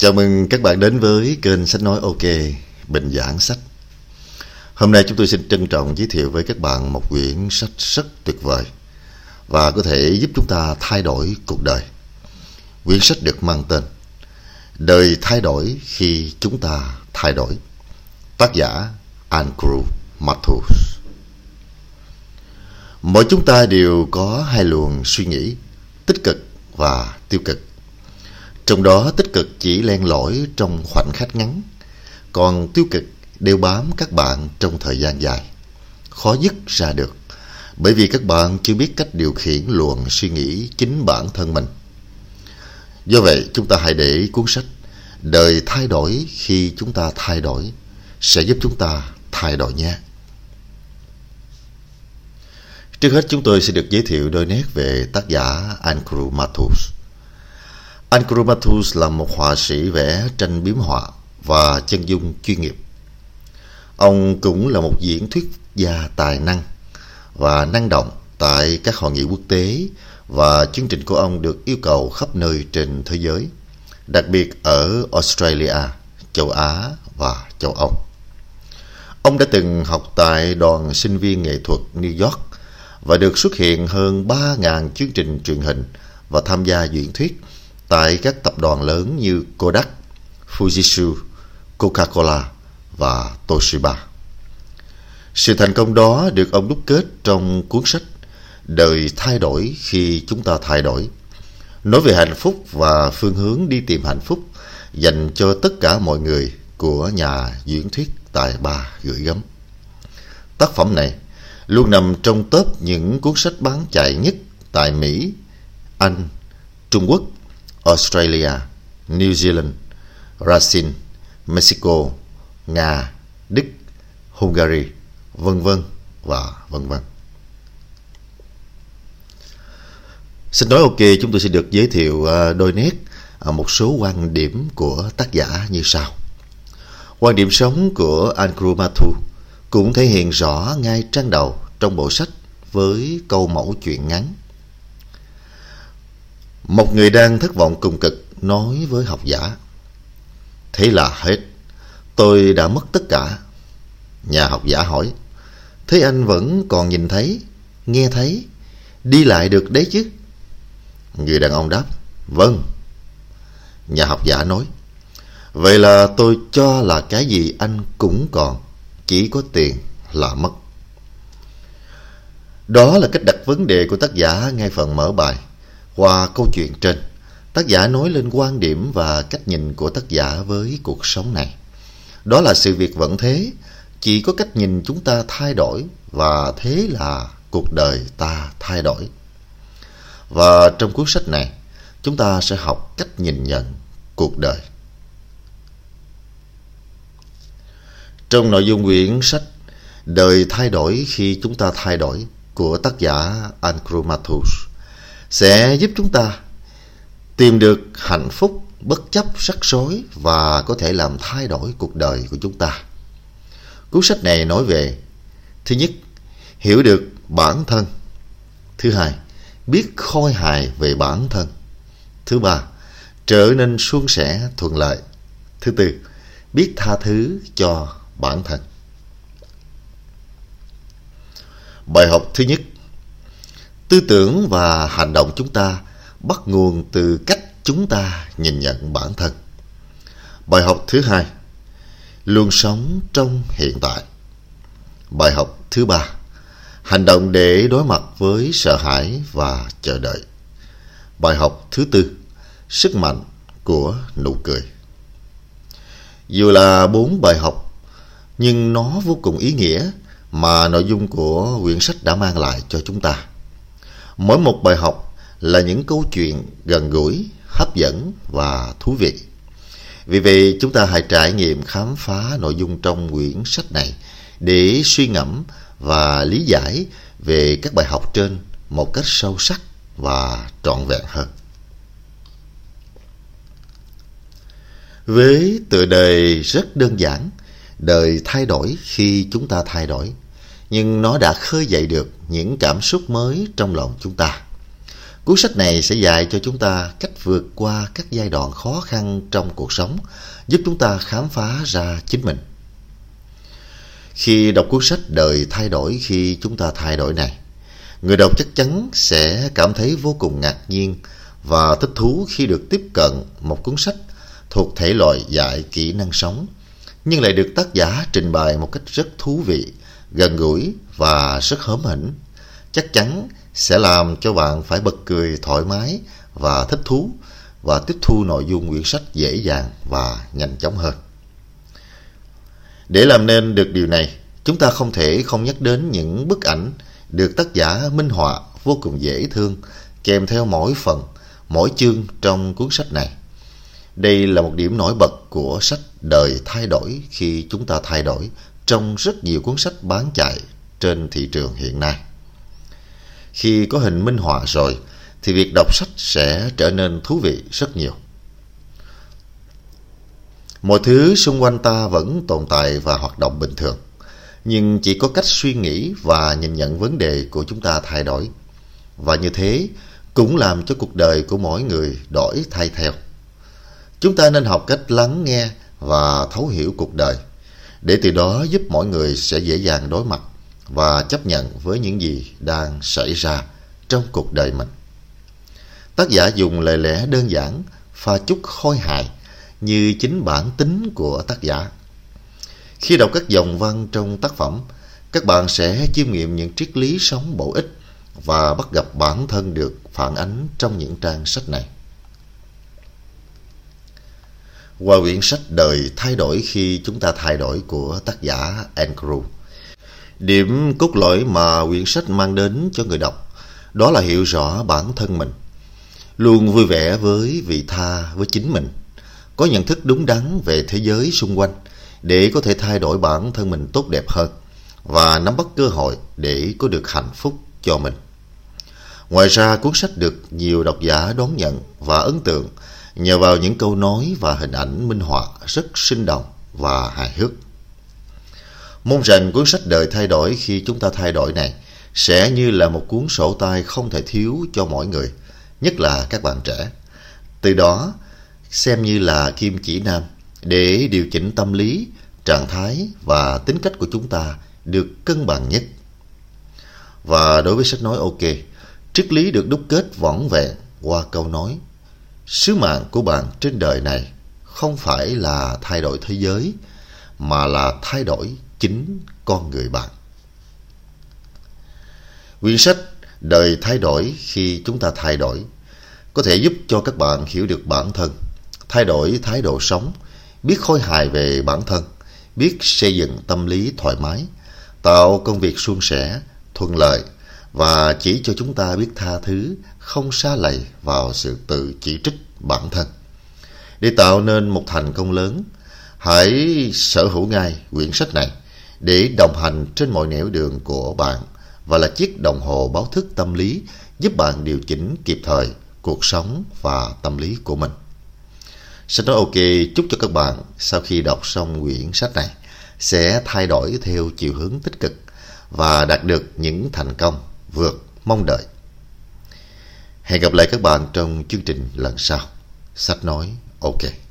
Chào mừng các bạn đến với kênh Sách Nói OK, Bình giảng sách. Hôm nay chúng tôi xin trân trọng giới thiệu với các bạn một quyển sách rất tuyệt vời và có thể giúp chúng ta thay đổi cuộc đời. Quyển sách được mang tên Đời thay đổi khi chúng ta thay đổi. Tác giả Andrew Matthews Mỗi chúng ta đều có hai luồng suy nghĩ, tích cực và tiêu cực trong đó tích cực chỉ len lỏi trong khoảnh khắc ngắn, còn tiêu cực đều bám các bạn trong thời gian dài. Khó dứt ra được, bởi vì các bạn chưa biết cách điều khiển luồng suy nghĩ chính bản thân mình. Do vậy, chúng ta hãy để cuốn sách Đời thay đổi khi chúng ta thay đổi sẽ giúp chúng ta thay đổi nhé. Trước hết chúng tôi sẽ được giới thiệu đôi nét về tác giả Andrew Mathus. Ankromathus là một họa sĩ vẽ tranh biếm họa và chân dung chuyên nghiệp. Ông cũng là một diễn thuyết gia tài năng và năng động tại các hội nghị quốc tế và chương trình của ông được yêu cầu khắp nơi trên thế giới, đặc biệt ở Australia, châu Á và châu Âu. Ông đã từng học tại đoàn sinh viên nghệ thuật New York và được xuất hiện hơn 3.000 chương trình truyền hình và tham gia diễn thuyết tại các tập đoàn lớn như Kodak, Fujitsu, Coca-Cola và Toshiba. Sự thành công đó được ông đúc kết trong cuốn sách Đời thay đổi khi chúng ta thay đổi. Nói về hạnh phúc và phương hướng đi tìm hạnh phúc dành cho tất cả mọi người của nhà diễn thuyết tài ba gửi gắm. Tác phẩm này luôn nằm trong top những cuốn sách bán chạy nhất tại Mỹ, Anh, Trung Quốc Australia, New Zealand, Brazil, Mexico, Nga, Đức, Hungary, vân vân và vân vân. Xin nói ok, chúng tôi sẽ được giới thiệu ờ, đôi nét ờ, một số quan điểm của tác giả như sau. Quan điểm sống của Andrew cũng thể hiện rõ ngay trang đầu trong bộ sách với câu mẫu chuyện ngắn một người đang thất vọng cùng cực nói với học giả, Thế là hết, Tôi đã mất tất cả. Nhà học giả hỏi, Thế anh vẫn còn nhìn thấy, Nghe thấy, Đi lại được đấy chứ? Người đàn ông đáp Vâng. Nhà học giả nói, Vậy là tôi cho là cái gì anh cũng còn, Chỉ có tiền là mất. Đó là cách đặt vấn đề của tác giả ngay phần mở bài qua câu chuyện trên, tác giả nói lên quan điểm và cách nhìn của tác giả với cuộc sống này. Đó là sự việc vẫn thế, chỉ có cách nhìn chúng ta thay đổi và thế là cuộc đời ta thay đổi. Và trong cuốn sách này, chúng ta sẽ học cách nhìn nhận cuộc đời. Trong nội dung quyển sách Đời thay đổi khi chúng ta thay đổi của tác giả Ancromathus sẽ giúp chúng ta tìm được hạnh phúc bất chấp rắc rối và có thể làm thay đổi cuộc đời của chúng ta. Cuốn sách này nói về Thứ nhất, hiểu được bản thân. Thứ hai, biết khôi hài về bản thân. Thứ ba, trở nên suôn sẻ thuận lợi. Thứ tư, biết tha thứ cho bản thân. Bài học thứ nhất tư tưởng và hành động chúng ta bắt nguồn từ cách chúng ta nhìn nhận bản thân. Bài học thứ hai, luôn sống trong hiện tại. Bài học thứ ba, hành động để đối mặt với sợ hãi và chờ đợi. Bài học thứ tư, sức mạnh của nụ cười. Dù là bốn bài học, nhưng nó vô cùng ý nghĩa mà nội dung của quyển sách đã mang lại cho chúng ta. Mỗi một bài học là những câu chuyện gần gũi, hấp dẫn và thú vị. Vì vậy, chúng ta hãy trải nghiệm khám phá nội dung trong quyển sách này để suy ngẫm và lý giải về các bài học trên một cách sâu sắc và trọn vẹn hơn. Với tựa đề rất đơn giản, đời thay đổi khi chúng ta thay đổi nhưng nó đã khơi dậy được những cảm xúc mới trong lòng chúng ta. Cuốn sách này sẽ dạy cho chúng ta cách vượt qua các giai đoạn khó khăn trong cuộc sống, giúp chúng ta khám phá ra chính mình. Khi đọc cuốn sách Đời thay đổi khi chúng ta thay đổi này, người đọc chắc chắn sẽ cảm thấy vô cùng ngạc nhiên và thích thú khi được tiếp cận một cuốn sách thuộc thể loại dạy kỹ năng sống, nhưng lại được tác giả trình bày một cách rất thú vị, gần gũi và rất hớm hỉnh. Chắc chắn sẽ làm cho bạn phải bật cười thoải mái và thích thú và tiếp thu nội dung quyển sách dễ dàng và nhanh chóng hơn. Để làm nên được điều này, chúng ta không thể không nhắc đến những bức ảnh được tác giả minh họa vô cùng dễ thương kèm theo mỗi phần, mỗi chương trong cuốn sách này. Đây là một điểm nổi bật của sách Đời thay đổi khi chúng ta thay đổi trong rất nhiều cuốn sách bán chạy trên thị trường hiện nay. Khi có hình minh họa rồi thì việc đọc sách sẽ trở nên thú vị rất nhiều. Mọi thứ xung quanh ta vẫn tồn tại và hoạt động bình thường, nhưng chỉ có cách suy nghĩ và nhìn nhận vấn đề của chúng ta thay đổi. Và như thế cũng làm cho cuộc đời của mỗi người đổi thay theo. Chúng ta nên học cách lắng nghe và thấu hiểu cuộc đời, để từ đó giúp mọi người sẽ dễ dàng đối mặt và chấp nhận với những gì đang xảy ra trong cuộc đời mình. Tác giả dùng lời lẽ đơn giản, pha chút khôi hài như chính bản tính của tác giả. Khi đọc các dòng văn trong tác phẩm, các bạn sẽ chiêm nghiệm những triết lý sống bổ ích và bắt gặp bản thân được phản ánh trong những trang sách này. Qua quyển sách Đời thay đổi khi chúng ta thay đổi của tác giả Andrew Điểm cốt lõi mà quyển sách mang đến cho người đọc đó là hiểu rõ bản thân mình, luôn vui vẻ với vị tha với chính mình, có nhận thức đúng đắn về thế giới xung quanh để có thể thay đổi bản thân mình tốt đẹp hơn và nắm bắt cơ hội để có được hạnh phúc cho mình. Ngoài ra, cuốn sách được nhiều độc giả đón nhận và ấn tượng nhờ vào những câu nói và hình ảnh minh họa rất sinh động và hài hước. Mong rằng cuốn sách đời thay đổi khi chúng ta thay đổi này sẽ như là một cuốn sổ tay không thể thiếu cho mỗi người, nhất là các bạn trẻ. Từ đó, xem như là kim chỉ nam để điều chỉnh tâm lý, trạng thái và tính cách của chúng ta được cân bằng nhất. Và đối với sách nói ok, triết lý được đúc kết võng vẹn qua câu nói Sứ mạng của bạn trên đời này không phải là thay đổi thế giới, mà là thay đổi chính con người bạn. Quyển sách Đời thay đổi khi chúng ta thay đổi có thể giúp cho các bạn hiểu được bản thân, thay đổi thái độ sống, biết khôi hài về bản thân, biết xây dựng tâm lý thoải mái, tạo công việc suôn sẻ, thuận lợi và chỉ cho chúng ta biết tha thứ, không xa lầy vào sự tự chỉ trích bản thân. Để tạo nên một thành công lớn, hãy sở hữu ngay quyển sách này để đồng hành trên mọi nẻo đường của bạn và là chiếc đồng hồ báo thức tâm lý giúp bạn điều chỉnh kịp thời cuộc sống và tâm lý của mình. Sách nói ok, chúc cho các bạn sau khi đọc xong quyển sách này sẽ thay đổi theo chiều hướng tích cực và đạt được những thành công vượt mong đợi. Hẹn gặp lại các bạn trong chương trình lần sau. Sách nói ok.